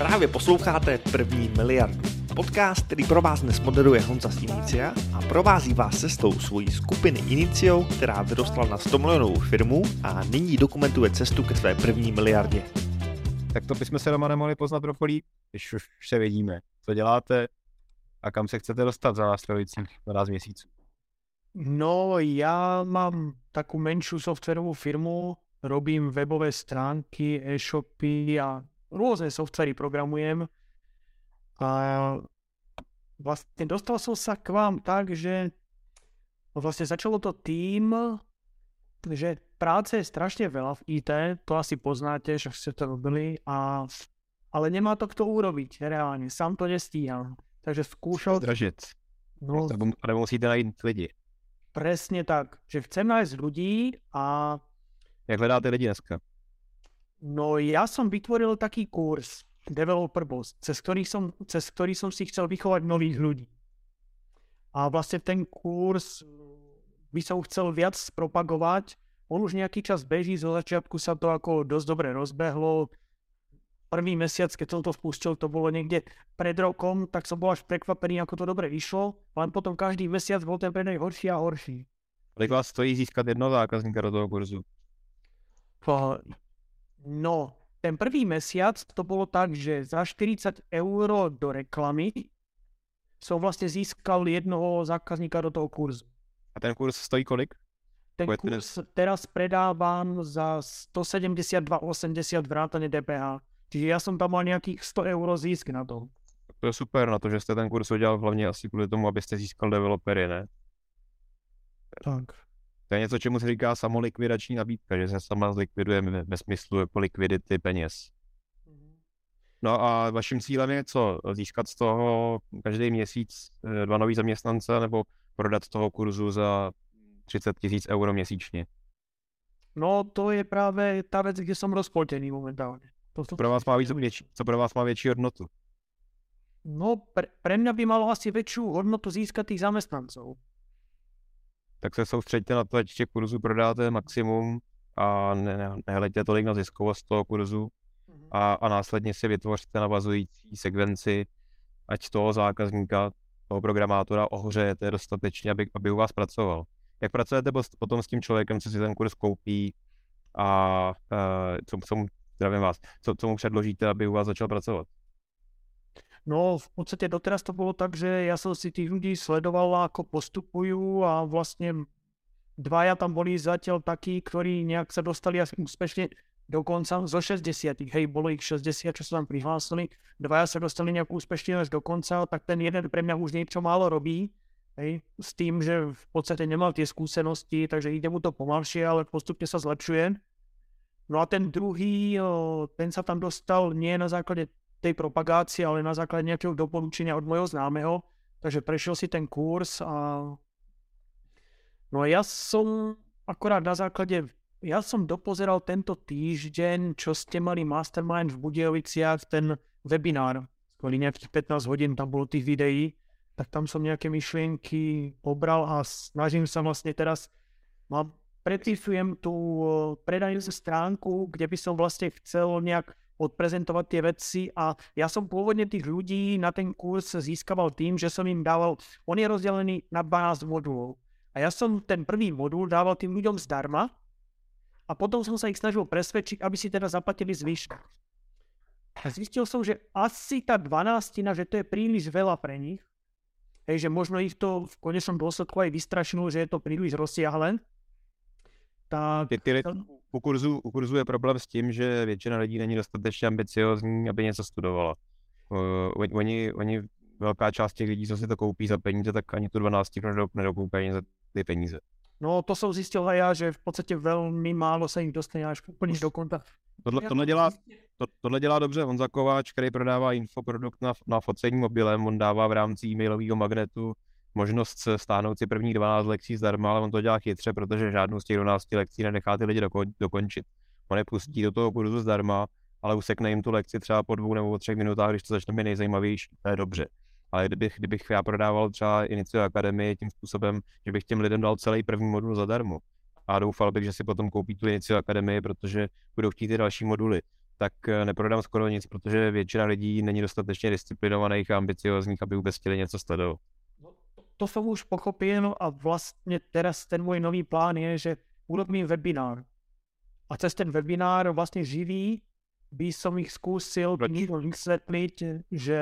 Právě posloucháte První miliardu. Podcast, který pro vás dnes moderuje Honza z Inicia a provází vás cestou svojí skupiny Inicio, která vyrostla na 100 milionovou firmu a nyní dokumentuje cestu ke své první miliardě. Tak to bychom se doma nemohli poznat pro polí, když už se vidíme. Co děláte a kam se chcete dostat za následujících 12 měsíců? No, já mám takú menšiu softwarovú firmu, robím webové stránky, e-shopy a rôzne softvery programujem. A vlastne dostal som sa k vám tak, že vlastne začalo to tým, že práce je strašne veľa v IT, to asi poznáte, že ste to robili, a, ale nemá to kto urobiť reálne, sám to nestíham. Takže skúšal... Dražit. No, Nebo musíte najít lidi. presne tak, že chcem nájsť ľudí a Jak hledáte lidi dneska? No ja som vytvoril taký kurz Developer Boss, cez ktorý som, cez ktorý som si chcel vychovať nových ľudí. A vlastne ten kurz by som chcel viac propagovať. On už nejaký čas beží, zo začiatku sa to ako dosť dobre rozbehlo. Prvý mesiac, keď som to spustil, to bolo niekde pred rokom, tak som bol až prekvapený, ako to dobre vyšlo. Len potom každý mesiac bol ten predaj horší a horší. Kolik vás stojí získat jednoho zákazníka do toho kurzu? No, ten prvý mesiac to bolo tak, že za 40 eur do reklamy som vlastne získal jednoho zákazníka do toho kurzu. A ten kurz stojí kolik? Ten Kolik kurz teraz predávam za 172,80 vrátane DPH. Čiže ja som tam mal nejakých 100 eur zisk na to. To je super na to, že jste ten kurz udělal hlavně asi kvůli tomu, abyste získal developery, ne? Tak. To je něco, čemu se říká samolikvidační nabídka, že se sama zlikviduje ve smyslu jako likvidity peněz. No a vaším cílem je co? Získat z toho každý měsíc eh, dva nový zaměstnance nebo prodat toho kurzu za 30 tisíc euro měsíčně? No to je práve tá vec, kde som rozpoltený momentálne. To, to, Co pro vás má, víc, větší, co pro vás má větší hodnotu? No pre, pre mňa by malo asi väčšiu hodnotu získať tých zamestnancov. Tak se soustředíte na to, ať těch kurzů prodáte maximum a ne, ne, nehleďte tolik na ziskovost toho kurzu a, a následně si vytvořte navazující sekvenci, ať toho zákazníka, toho programátora ohřejete dostatečně, aby, aby u vás pracoval. Jak pracujete potom s tím člověkem, co si ten kurz koupí a uh, co, co mu, zdravím vás, co, co mu předložíte, aby u vás začal pracovat? No v podstate doteraz to bolo tak, že ja som si tých ľudí sledoval, ako postupujú a vlastne dvaja tam boli zatiaľ takí, ktorí nejak sa dostali asi úspešne dokonca zo 60. Hej, bolo ich 60, čo sa tam prihlásili. Dvaja sa dostali nejak úspešne až do konca, tak ten jeden pre mňa už niečo málo robí. Hej, s tým, že v podstate nemal tie skúsenosti, takže ide mu to pomalšie, ale postupne sa zlepšuje. No a ten druhý, ten sa tam dostal nie na základe tej propagácie, ale na základe nejakého doporučenia od mojho známeho. Takže prešiel si ten kurz a no a ja som akorát na základe, ja som dopozeral tento týždeň, čo ste mali Mastermind v Budejoviciach, ten webinár, skôr nejakých 15 hodín tam bolo tých videí, tak tam som nejaké myšlienky pobral a snažím sa vlastne teraz, mám, pretifujem tú o, predajnú stránku, kde by som vlastne chcel nejak odprezentovať tie veci a ja som pôvodne tých ľudí na ten kurz získaval tým, že som im dával, on je rozdelený na 12 modulov. A ja som ten prvý modul dával tým ľuďom zdarma a potom som sa ich snažil presvedčiť, aby si teda zaplatili zvyšok. A zistil som, že asi tá 12, že to je príliš veľa pre nich. Hej, že možno ich to v konečnom dôsledku aj vystrašilo, že je to príliš rozsiahle. Tak Ty, ty, u, kurzu, u kurzu je problém s tím, že většina lidí není dostatečně ambiciozní, aby něco studovala. Uh, oni, oni, velká část těch lidí, co si to koupí za peníze, tak ani tu 12 nedok- nedokoukají za ty peníze. No to som zistil aj ja, že v podstate veľmi málo sa ich dostane až úplne do konta. Tohle, tohle, dělá, to, tohle dělá dobře Honza Kováč, který prodává infoprodukt na, na focení mobilem. On dává v rámci e-mailového magnetu možnost stáhnout si prvních 12 lekcí zdarma, ale on to dělá chytře, protože žádnou z těch 12 lekcí nenechá ty lidi doko, dokončit. On je pustí do toho kurzu zdarma, ale usekne jim tu lekci třeba po dvou nebo po třech minutách, když to začne být nejzajímavější, to je dobře. Ale kdybych, kdybych já prodával třeba Inicio Akademii tím způsobem, že bych těm lidem dal celý první modul zadarmo a doufal bych, že si potom koupí tu Inicio Akademii, protože budou chtít ty další moduly, tak eh, neprodám skoro nic, protože většina lidí není dostatečně disciplinovaných a ambiciozních, aby vůbec chtěli něco sledovat. To jsem už pochopil a vlastně teraz ten můj nový plán je, že urobím webinár. A cez ten webinár vlastně živý by som ich skúsil vysvětlit, že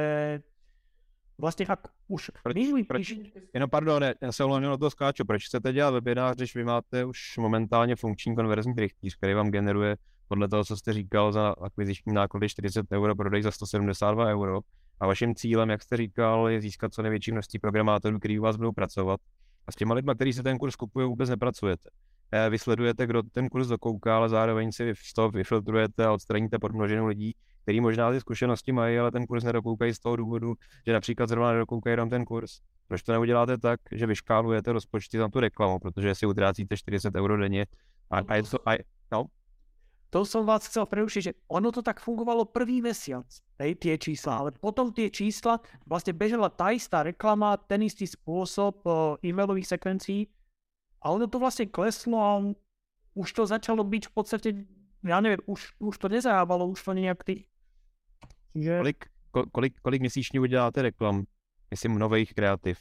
vlastně jak už proč, minulý proč, Jenom pardon, ne, já se omlouvám na to skáču. Proč chcete dělat webinář, když vy máte už momentálně funkční konverzní rychtíř, který vám generuje podle toho, co jste říkal, za akviziční náklady 40 euro, prodej za 172 euro. A vaším cílem, jak jste říkal, je získat co největší množství programátorů, kteří u vás budou pracovat. A s těma lidmi, kteří se ten kurz kupují, vůbec nepracujete. Eh, vy sledujete, kdo ten kurz dokouká, ale zároveň si z toho vyfiltrujete a odstraníte podmnožinu lidí, který možná ty zkušenosti mají, ale ten kurz nedokoukají z toho důvodu, že například zrovna nedokoukají jenom ten kurz. Proč to neuděláte tak, že vyškálujete rozpočty za tu reklamu, protože si utrácíte 40 euro denně a, a je to, a, no, to som vás chcel prerušiť, že ono to tak fungovalo prvý mesiac, hej, tie čísla, ale potom tie čísla, vlastne bežala tá istá reklama, ten istý spôsob uh, e-mailových sekvencií a ono to vlastne kleslo a už to začalo byť v podstate, ja neviem, už, už to nezahábalo, už to nejak tých... Že... Kolik, ko, kolik, kolik měsíčně uděláte reklam? Myslím, nových kreativ.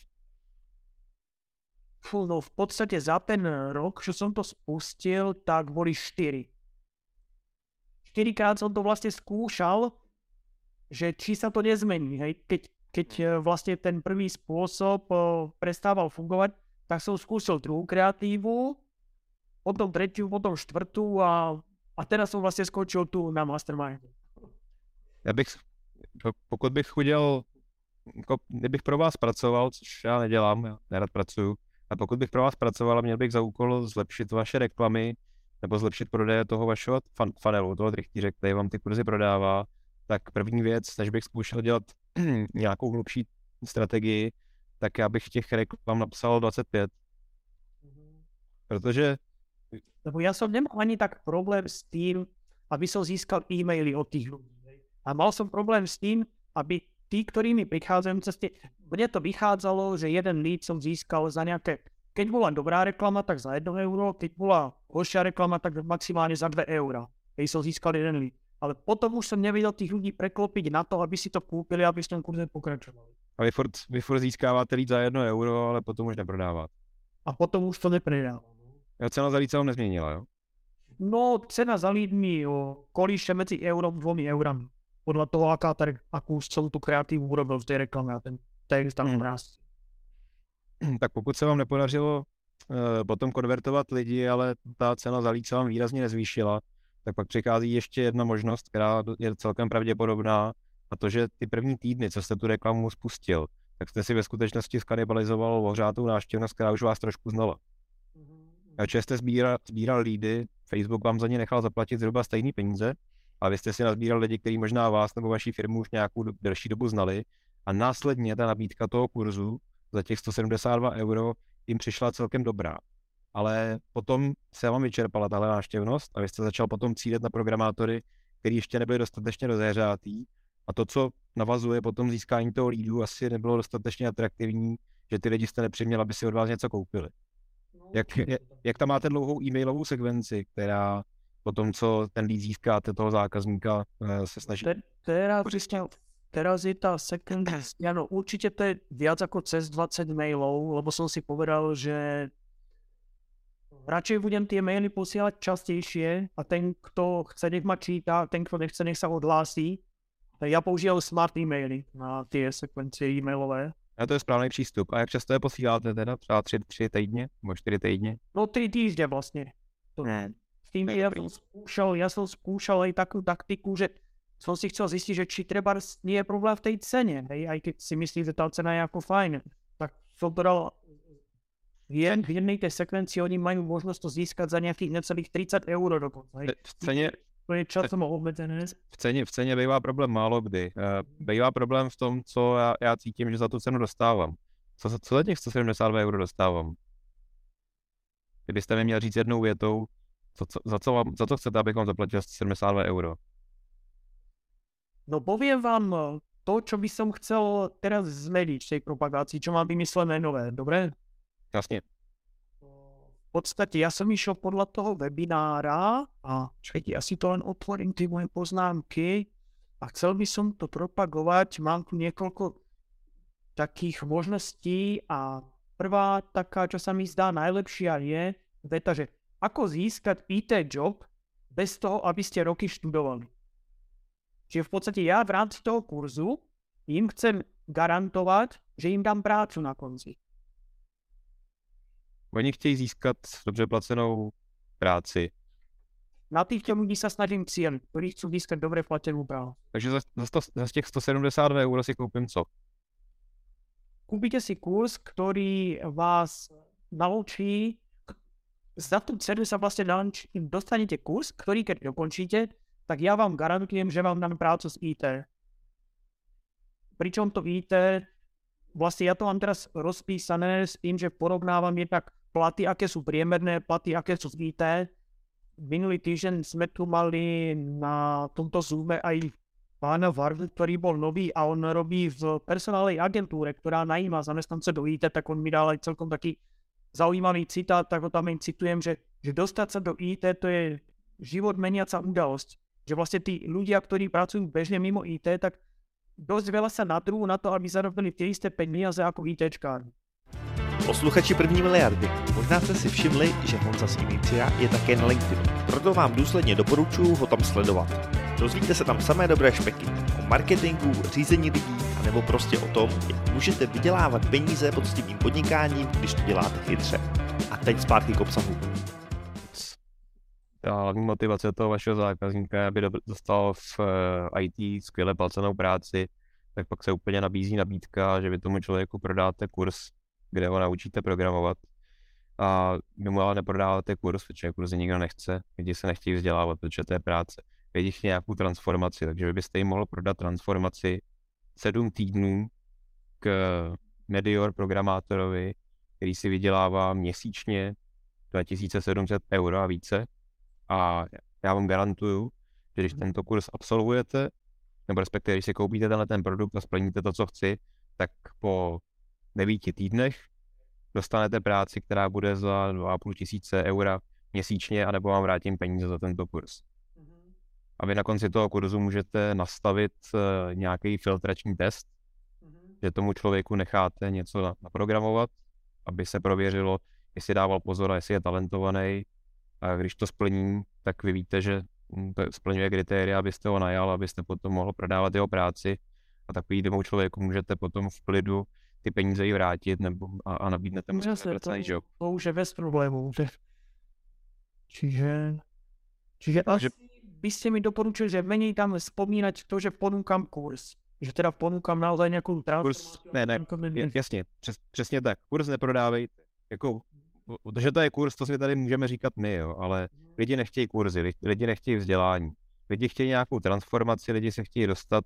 Fú, no v podstate za ten rok, čo som to spustil, tak boli 4 štyrikrát som to vlastne skúšal, že či sa to nezmení. Hej. Keď, keď e, vlastne ten prvý spôsob e, prestával fungovať, tak som skúsil druhú kreatívu, potom tretiu, potom štvrtú a, a teraz som vlastne skočil tu na Mastermind. Já bych, pokud bych chudil, jako, kdybych pro vás pracoval, což já nedělám, já nerad pracuju, a pokud bych pro vás pracoval a měl bych za úkol zlepšit vaše reklamy, nebo zlepšit prodeje toho vašeho fan, funnelu, toho trichtíře, který vám ty kurzy prodává, tak první věc, než bych zkoušel dělat nějakou hlubší strategii, tak já bych těch reklam napsal 25. Protože... Lebo ja som nemal ani tak problém s tým, aby som získal e-maily od tých ľudí. A mal som problém s tým, aby tí, ktorí mi prichádzajú cez tie... Mne to vychádzalo, že jeden lead som získal za nejaké keď bola dobrá reklama, tak za 1 euro, keď bola horšia reklama, tak maximálne za 2 eura. Keď som získal jeden lead. Ale potom už jsem nevěděl těch lidí preklopiť na to, aby si to koupili, aby s tím kurzem pokračovali. A vy furt, vy furt získáváte líd za jedno euro, ale potom už neprodáváte. A potom už to nepredává. Jo, cena za líd se vám nezměnila, jo? No, cena za líd mi kolíše mezi euro a dvomi eurami. Podle toho, aká ta, akú celou tu kreativu urobil v té reklame a ten text tam hmm. tak pokud se vám nepodařilo uh, potom konvertovat lidi, ale ta cena za líd se vám výrazně nezvýšila, tak pak přichází ještě jedna možnost, která je celkem pravděpodobná, a to, že ty první týdny, co jste tu reklamu spustil, tak jste si ve skutečnosti skanibalizoval ohřátou návštěvnost, která už vás trošku znala. A jste sbíral, sbíral lídy, Facebook vám za ně nechal zaplatit zhruba stejný peníze, a vy jste si nazbíral lidi, kteří možná vás nebo vaší firmu už nějakou delší dobu znali, a následně ta nabídka toho kurzu za těch 172 euro jim přišla celkem dobrá. Ale potom se vám vyčerpala tahle návštěvnost a vy jste začal potom cílit na programátory, který ještě nebyli dostatečně rozehřátý a to, co navazuje potom získání toho lídu, asi nebylo dostatečně atraktivní, že ty lidi jste nepřiměl, aby si od vás něco koupili. No, jak, jak, tam máte dlouhou e-mailovou sekvenci, která po tom, co ten lead získáte toho zákazníka, eh, se snaží... Teraz, teraz je tá second, ano, určite to je viac ako cez 20 mailov, lebo som si povedal, že radšej budem tie maily posielať častejšie a ten, kto chce, nech ma číta, ten, kto nechce, nech sa odhlásí. Ja používal smart e-maily na tie sekvencie e-mailové. A to je správný přístup. A jak často je posíláte teda? Třeba tři, tři týdně? Nebo čtyři týdně? No tři týdně vlastně. To, ne. S tým ja som skúšal, ja som skúšal aj takú taktiku, že som si chcel zistiť, že či treba nie je problém v tej cene, hej, aj keď si myslí, že tá cena je ako fajn. Tak som to dal v jednej tej sekvencii oni majú možnosť to získať za nejakých necelých 30 eur dokonca. Hej. V ceně, to je časom obmedzené. V ceně, v ceně bývá problém málo kdy. Eh, bývá problém v tom, co já, já cítím, že za tu cenu dostávám. Co, co za těch 172 euro dostávám? Kdybyste mi měl říct jednou větou, co, co, za, co vám, za co chcete, abych vám zaplatil 172 euro? No poviem vám eh, to, čo by som chcel teraz zmeniť v tej propagácii, čo mám vymyslené nové, dobre? Jasne. V podstate ja som išiel podľa toho webinára a čakajte, ja si to len otvorím, tie moje poznámky a chcel by som to propagovať. Mám tu niekoľko takých možností a prvá taká, čo sa mi zdá najlepšia je veta, že ako získať IT job bez toho, aby ste roky študovali. Čiže v podstate ja v rámci toho kurzu im chcem garantovať, že im dám prácu na konci. Oni chtějí získat dobře placenou práci. Na týchto ľudí sa snažím cieľ, ktorí chcú získať dobre platenú prácu. Takže za, za, sto, za těch 172 euro si koupím co? Kúpite si kurz, ktorý vás naučí, za tú cenu sa vlastne naučí, dostanete kurz, ktorý keď dokončíte, tak ja vám garantujem, že vám dám prácu s IT. Pričom to IT, vlastne ja to mám teraz rozpísané s tým, že porovnávam jednak platy, aké sú priemerné, platy, aké sú v IT. Minulý týždeň sme tu mali na tomto Zoome aj pána Vardu, ktorý bol nový a on robí v personálnej agentúre, ktorá najíma zamestnance do IT, tak on mi dal aj celkom taký zaujímavý citát, tak ho tam aj citujem, že, že dostať sa do IT to je život meniaca udalosť. Že vlastne tí ľudia, ktorí pracujú bežne mimo IT, tak dosť veľa sa natrú na to, aby zarobili tie isté peniaze ako ITčkár. Posluchači první miliardy, možná jste si všimli, že Honza z Inicia je také na LinkedInu. Proto vám důsledně doporučuji ho tam sledovat. Dozvíte se tam samé dobré špeky o marketingu, řízení lidí, anebo prostě o tom, jak můžete vydělávat peníze poctivým podnikáním, když to děláte chytře. A teď zpátky k obsahu. Ta hlavní motivace toho vašeho zákazníka, aby dostal v eh, IT skvěle placenou práci, tak pak se úplně nabízí nabídka, že vy tomu člověku prodáte kurz kde ho naučíte programovat. A vy mu ale neprodáváte kurz, protože kurzy nikdo nechce, lidi se nechtějí vzdělávat, protože to je práce. Chtějí nějakou transformaci, takže vy byste jim mohl prodat transformaci sedm týdnů k Medior programátorovi, který si vydělává měsíčně 2700 euro a více. A já vám garantuju, že když tento kurz absolvujete, nebo respektive když si koupíte tenhle ten produkt a splníte to, co chci, tak po devíti týdnech dostanete práci, která bude za 2,5 tisíce eura měsíčně, anebo vám vrátím peníze za tento kurz. Mhm. A vy na konci toho kurzu můžete nastavit uh, nějaký filtrační test, mm-hmm. že tomu člověku necháte něco naprogramovat, aby se prověřilo, jestli dával pozor a jestli je talentovaný. A když to splní, tak vy víte, že to splňuje kritéria, abyste ho najal, abyste potom mohl prodávat jeho práci. A takový člověku můžete potom v klidu ty peníze jí vrátit nebo a, a nabídnete mu pracený job. To už je bez problémů. Čiže, čiže asi byste mi doporučili, že menej tam vzpomínat to, že ponúkam kurz. Že teda ponúkam naozaj nějakou Kurz, ne, ne, jasně, přes, přesně tak. Kurz neprodávejte. Jako, protože to je kurz, to si tady můžeme říkat my, jo, ale lidi nechtějí kurzy, lidi nechtějí vzdělání. Lidi chtějí nějakou transformaci, lidi se chtějí dostat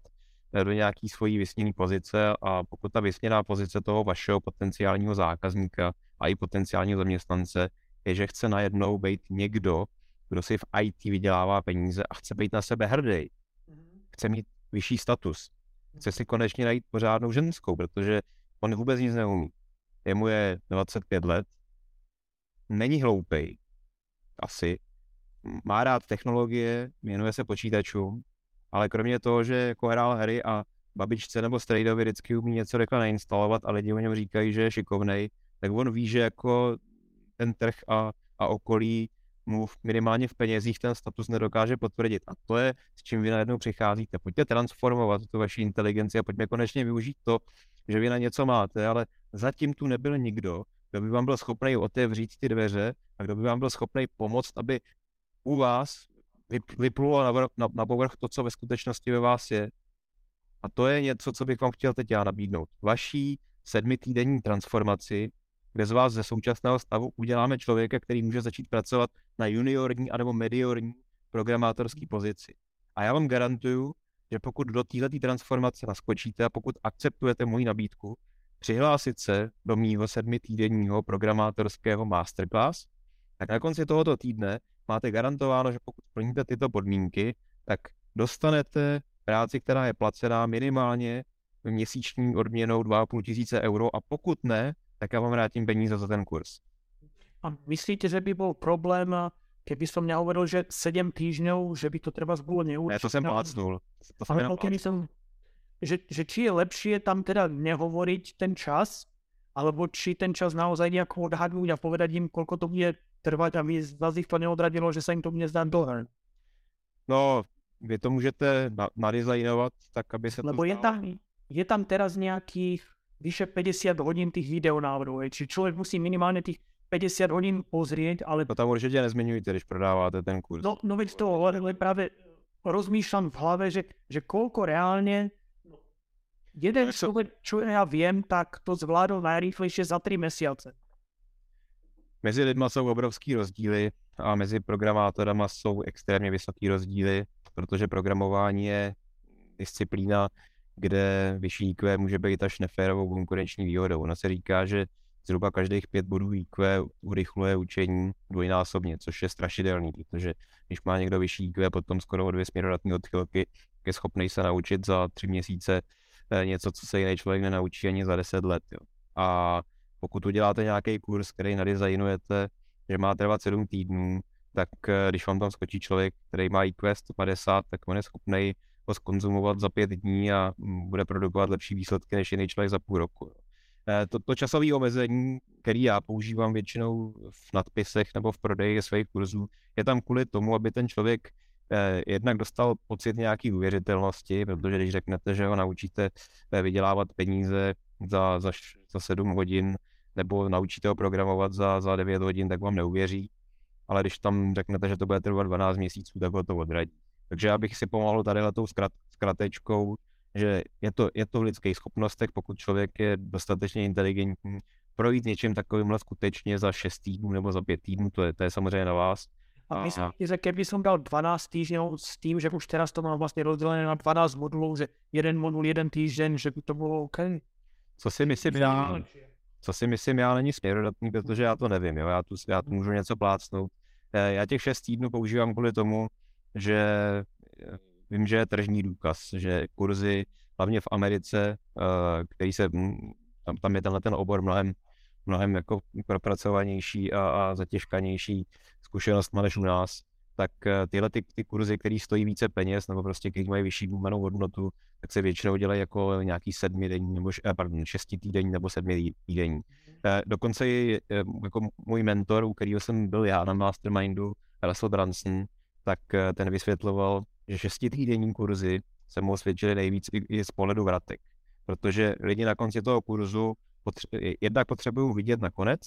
do nějaký svojí vysněné pozice a pokud ta vysněná pozice toho vašeho potenciálního zákazníka a i potenciálního zaměstnance je, že chce najednou být někdo, kdo si v IT vydělává peníze a chce být na sebe hrdý, mhm. chce mít vyšší status, chce si konečně najít pořádnou ženskou, protože on vůbec nic neumí. Jemu je 25 let, není hloupej, asi, má rád technologie, věnuje se počítačům, ale kromě toho, že jako hrál hry a babičce nebo strejdovi vždycky umí něco rekla nainstalovat a lidi o něm říkají, že je šikovnej, tak on ví, že jako ten trh a, a okolí mu minimálně v penězích ten status nedokáže potvrdit. A to je, s čím vy najednou přicházíte. Pojďte transformovat tu vaši inteligenci a pojďme konečně využít to, že vy na něco máte, ale zatím tu nebyl nikdo, kdo by vám byl schopný otevřít ty dveře a kdo by vám byl schopný pomoct, aby u vás vyplulo na, na, na povrch to, co ve skutečnosti ve vás je. A to je něco, co bych vám chtěl teď já nabídnout. Vaší sedmitýdenní transformaci, kde z vás ze současného stavu uděláme člověka, který může začít pracovat na juniorní anebo mediorní programátorské pozici. A já vám garantuju, že pokud do této transformace naskočíte a pokud akceptujete moji nabídku, přihlásit se do mýho sedmitýdenního programátorského masterclass, tak na konci tohoto týdne máte garantováno, že pokud splníte tyto podmínky, tak dostanete práci, která je placená minimálně měsíční odměnou 2,5 tisíce euro a pokud ne, tak já vám vrátím peníze za ten kurz. A myslíte, že by byl problém, keby som nehovoril, že 7 týždňov, že by to treba bolo neurčite? Ne, to jsem plácnul. To jsem Ale keby som, že, že či je lepšie tam teda nehovoriť ten čas, alebo či ten čas naozaj nejako odhadnúť a povedať im, koľko to bude trvať, aby zase ich to neodradilo, že sa im to bude zdať dlhé. No, vy to můžete na, nadizajnovat tak, aby se Lebo to je tam, je tam teraz nějakých vyše 50 hodin těch videonávodů, či člověk musí minimálně těch 50 hodin pozrieť, ale... To tam určitě nezmiňujte, když prodáváte ten kurz. No, no veď to, ale právě rozmýšľam v hlave, že, že koľko reálne jeden človek, čo ja viem, tak to zvládol najrýchlejšie za 3 mesiace. Mezi lidma jsou obrovský rozdíly a mezi programátorama jsou extrémně vysoký rozdíly, protože programování je disciplína, kde vyšší IQ může být až neférovou konkurenční výhodou. Ono se říká, že zhruba každých pět bodů IQ urychluje učení dvojnásobně, což je strašidelný, protože když má někdo vyšší IQ, potom skoro o dvě směrodatní odchylky, je schopný se naučit za tři měsíce eh, něco, co se jiný člověk nenaučí ani za deset let. Jo. A pokud uděláte nějaký kurz, který nadizajnujete, že má trvat sedm týdnů, tak eh, když vám tam skočí člověk, který má IQ 150, tak on je schopný ho skonzumovat za pět dní a mm, bude produkovat lepší výsledky než jiný člověk za půl roku. Eh, to, to časové omezení, který já používám většinou v nadpisech nebo v prodeji svých kurzů, je tam kvůli tomu, aby ten člověk jednak dostal pocit nějaký uvěřitelnosti, protože když řeknete, že ho naučíte eh, vydělávat peníze za, za, za 7 hodin, nebo naučíte ho programovat za, za 9 hodin, tak vám neuvěří. Ale když tam řeknete, že to bude trvat 12 měsíců, tak ho to odradí. Takže já bych si pomohl tady tou zkrat, zkratečkou, že je to, je to v lidských schopnostech, pokud člověk je dostatečně inteligentní, projít něčím takovýmhle skutečně za 6 týdnů nebo za 5 týdnů, to je, to je samozřejmě na vás. A myslím, že keby som dal 12 týždňov s tím, že už teraz to mám vlastně rozdělené na 12 modulů, že jeden modul, jeden týždeň, že by to bylo OK. Co si myslím já, co si myslím já není směrodatný, protože já to nevím, jo? Já, tu, já tu můžu něco plácnout. Eh, já těch 6 týdnů používám kvůli tomu, že eh, Vím, že je tržní důkaz, že kurzy, hlavně v Americe, eh, který se, hm, tam, tam je tenhle ten obor mnohem, mnohem jako propracovanější a, a zatěžkanější zkušenost než u nás, tak eh, tyhle ty, ty kurzy, které stojí více peněz, nebo prostě když mají vyšší důmenou hodnotu, tak se většinou dělají jako nějaký sedmi denní, nebo eh, pardon, šesti týdenní nebo sedmi týdenní. Dokonce i jako můj mentor, u kterého jsem byl já na Mastermindu, Russell Branson, tak ten vysvětloval, že šestitýdenní kurzy se mu osvědčily nejvíc i, i z pohledu vratek, protože lidi na konci toho kurzu potře- jednak potřebují vidět nakonec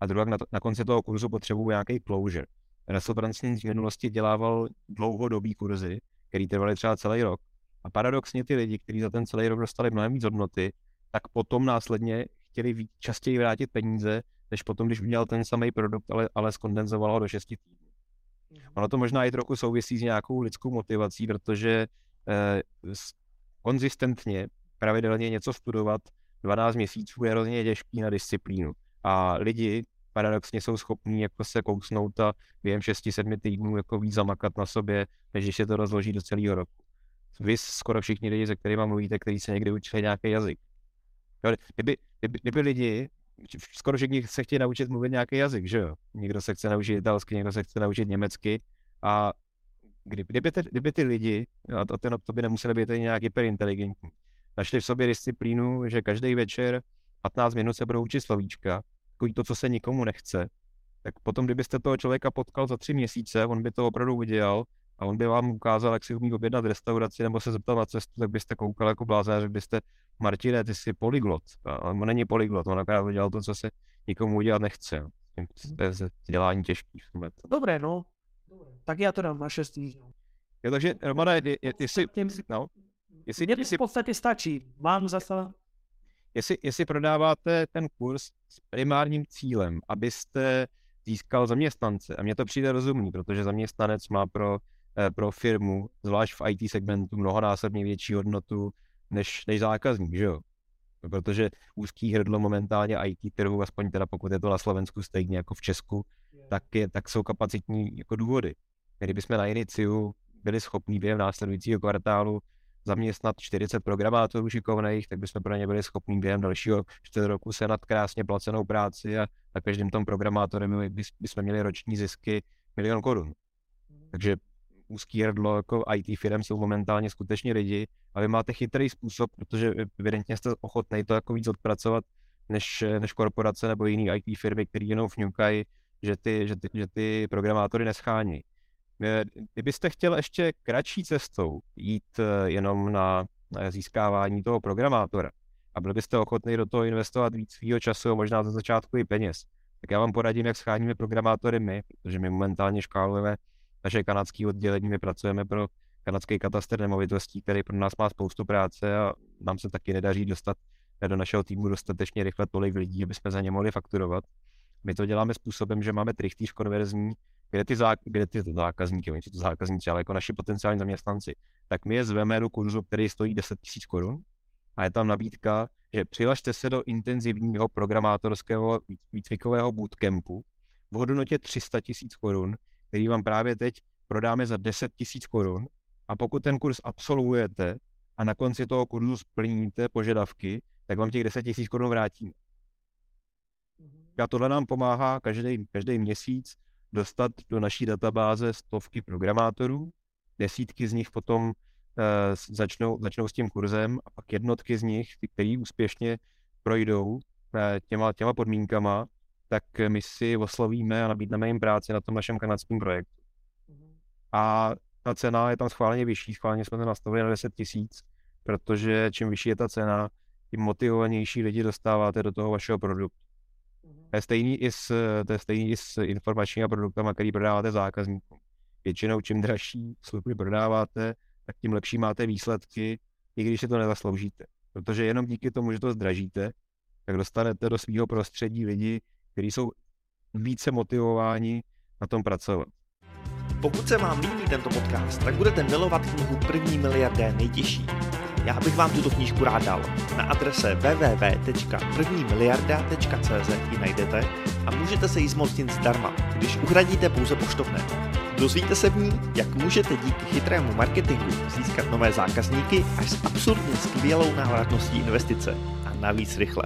a druhá na, na konci toho kurzu potřebují nějaký closure. Russell Brunson v minulosti dělával dlouhodobý kurzy, který trvaly třeba celý rok. A paradoxně ty lidi, kteří za ten celý rok dostali mnohem víc hodnoty, tak potom následně chtěli víc, častěji vrátit peníze, než potom, když udělal ten samý produkt, ale, ale skondenzoval ho do 6 týdnů. Ono to možná i trochu souvisí s nějakou lidskou motivací, protože eh, konzistentně, pravidelně něco studovat 12 měsíců je hrozně těžký na disciplínu. A lidi paradoxně jsou schopní jako se kousnout a během 6-7 týdnů jako víc zamakat na sobě, než když se to rozloží do celého roku. Vy skoro všichni lidi, se kterými mluvíte, kteří se někdy učili nějaký jazyk. Kdyby, kdyby, kdyby lidi skoro všichni se chtějí naučit mluvit nějaký jazyk, že jo? Někdo se chce naučit italsky, někdo se chce naučit německy a kdyby, kdyby, ty, kdyby ty lidi, a to, to, to by nemuseli být nějak hyperinteligentní, našli v sobě disciplínu, že každý večer 15 minut se budou učit slovíčka, takový to, co se nikomu nechce, tak potom, kdybyste toho člověka potkal za tři měsíce, on by to opravdu udělal a on by vám ukázal, jak si umí objednat restauraci nebo se zeptal na cestu, tak byste koukal jako blázen, že byste, Martine, ty jsi polyglot. Ale on není polyglot, on akorát udělal to, co se nikomu udělat nechce. To je dělání těžký. Dobré, no. Tak já to dám na 6 týdnů. Jo, takže Romane, jestli, no, jestli, Mně to v podstatě stačí. Mám zase jestli, jestli prodáváte ten kurz s primárním cílem, abyste získal zaměstnance, a mně to přijde rozumný, protože zaměstnanec má pro Eh, pro firmu, zvlášť v IT segmentu, mnohonásobně větší hodnotu než, než zákazník, že jo? Protože úzký hrdlo momentálně IT trhu, aspoň teda pokud je to na Slovensku stejně jako v Česku, tak, je, tak jsou kapacitní jako důvody. Kdybychom na Iniciu byli schopni během následujícího kvartálu zaměstnat 40 programátorů šikovných, tak bychom pro ně byli schopni během dalšího 4 roku se nad krásně placenou práci a na každém tom programátorem bychom měli roční zisky milion korun. Takže úzký hrdlo jako IT firm jsou momentálně skutečně lidi a vy máte chytrý způsob, protože evidentně jste ochotný to jako víc odpracovat než, než korporace nebo jiný IT firmy, které jenom fňukají, že ty, že ty, že ty programátory neschání. Kdybyste chtěl ještě kratší cestou jít eh, jenom na, získávání toho programátora a byl byste ochotný do toho investovat víc svého času, možná za začátku i peněz, tak já vám poradím, jak scháníme programátory my, protože my momentálně škálujeme naše kanadské oddělení, my pracujeme pro kanadský katastr nemovitostí, který pro nás má spoustu práce a nám se taky nedaří dostat do našeho týmu dostatečně rychle tolik lidí, aby jsme za ně mohli fakturovat. My to děláme způsobem, že máme trichtýř konverzní, kde ty, zá, kde ty zákazníky, oni jsou to zákazníci, ale jako naši potenciální zaměstnanci, tak my je zveme do kurzu, který stojí 10 000 korun a je tam nabídka, že přihlašte se do intenzivního programátorského výcvikového bootcampu v hodnotě 300 000 korun, který vám právě teď prodáme za 10 000 korun a pokud ten kurz absolvujete a na konci toho kurzu splníte požadavky, tak vám těch 10 000 korun vrátíme. Mhm. A tohle nám pomáhá každý, každý měsíc dostat do naší databáze stovky programátorů, desítky z nich potom uh, začnou, začnou s tím kurzem a pak jednotky z nich, ty, který úspěšně projdou uh, těma, těma podmínkama, tak my si oslovíme a nabídneme jim práci na tom našem kanadském projektu. Mhm. A ta cena je tam schválně vyšší, schválně jsme to nastavili na 10 tisíc, protože čím vyšší je ta cena, tím motivovanější lidi dostáváte do toho vašeho produktu. To je stejný i s, to je stejný i s informačními produktama, který prodáváte zákazníkům. Většinou čím dražší služby prodáváte, tak tím lepší máte výsledky, i když si to nezasloužíte. Protože jenom díky tomu, že to zdražíte, tak dostanete do svého prostředí lidi, kteří jsou více motivováni na tom pracovat. Pokud se vám líbí tento podcast, tak budete milovat knihu První miliardé nejtěžší. Já bych vám tuto knížku rád dal. Na adrese www.prvnimiliarda.cz ji najdete a můžete se jí zmocnit zdarma, když uhradíte pouze poštovné. Dozvíte se v ní, jak můžete díky chytrému marketingu získat nové zákazníky až s absurdně skvělou návratností investice a navíc rychle.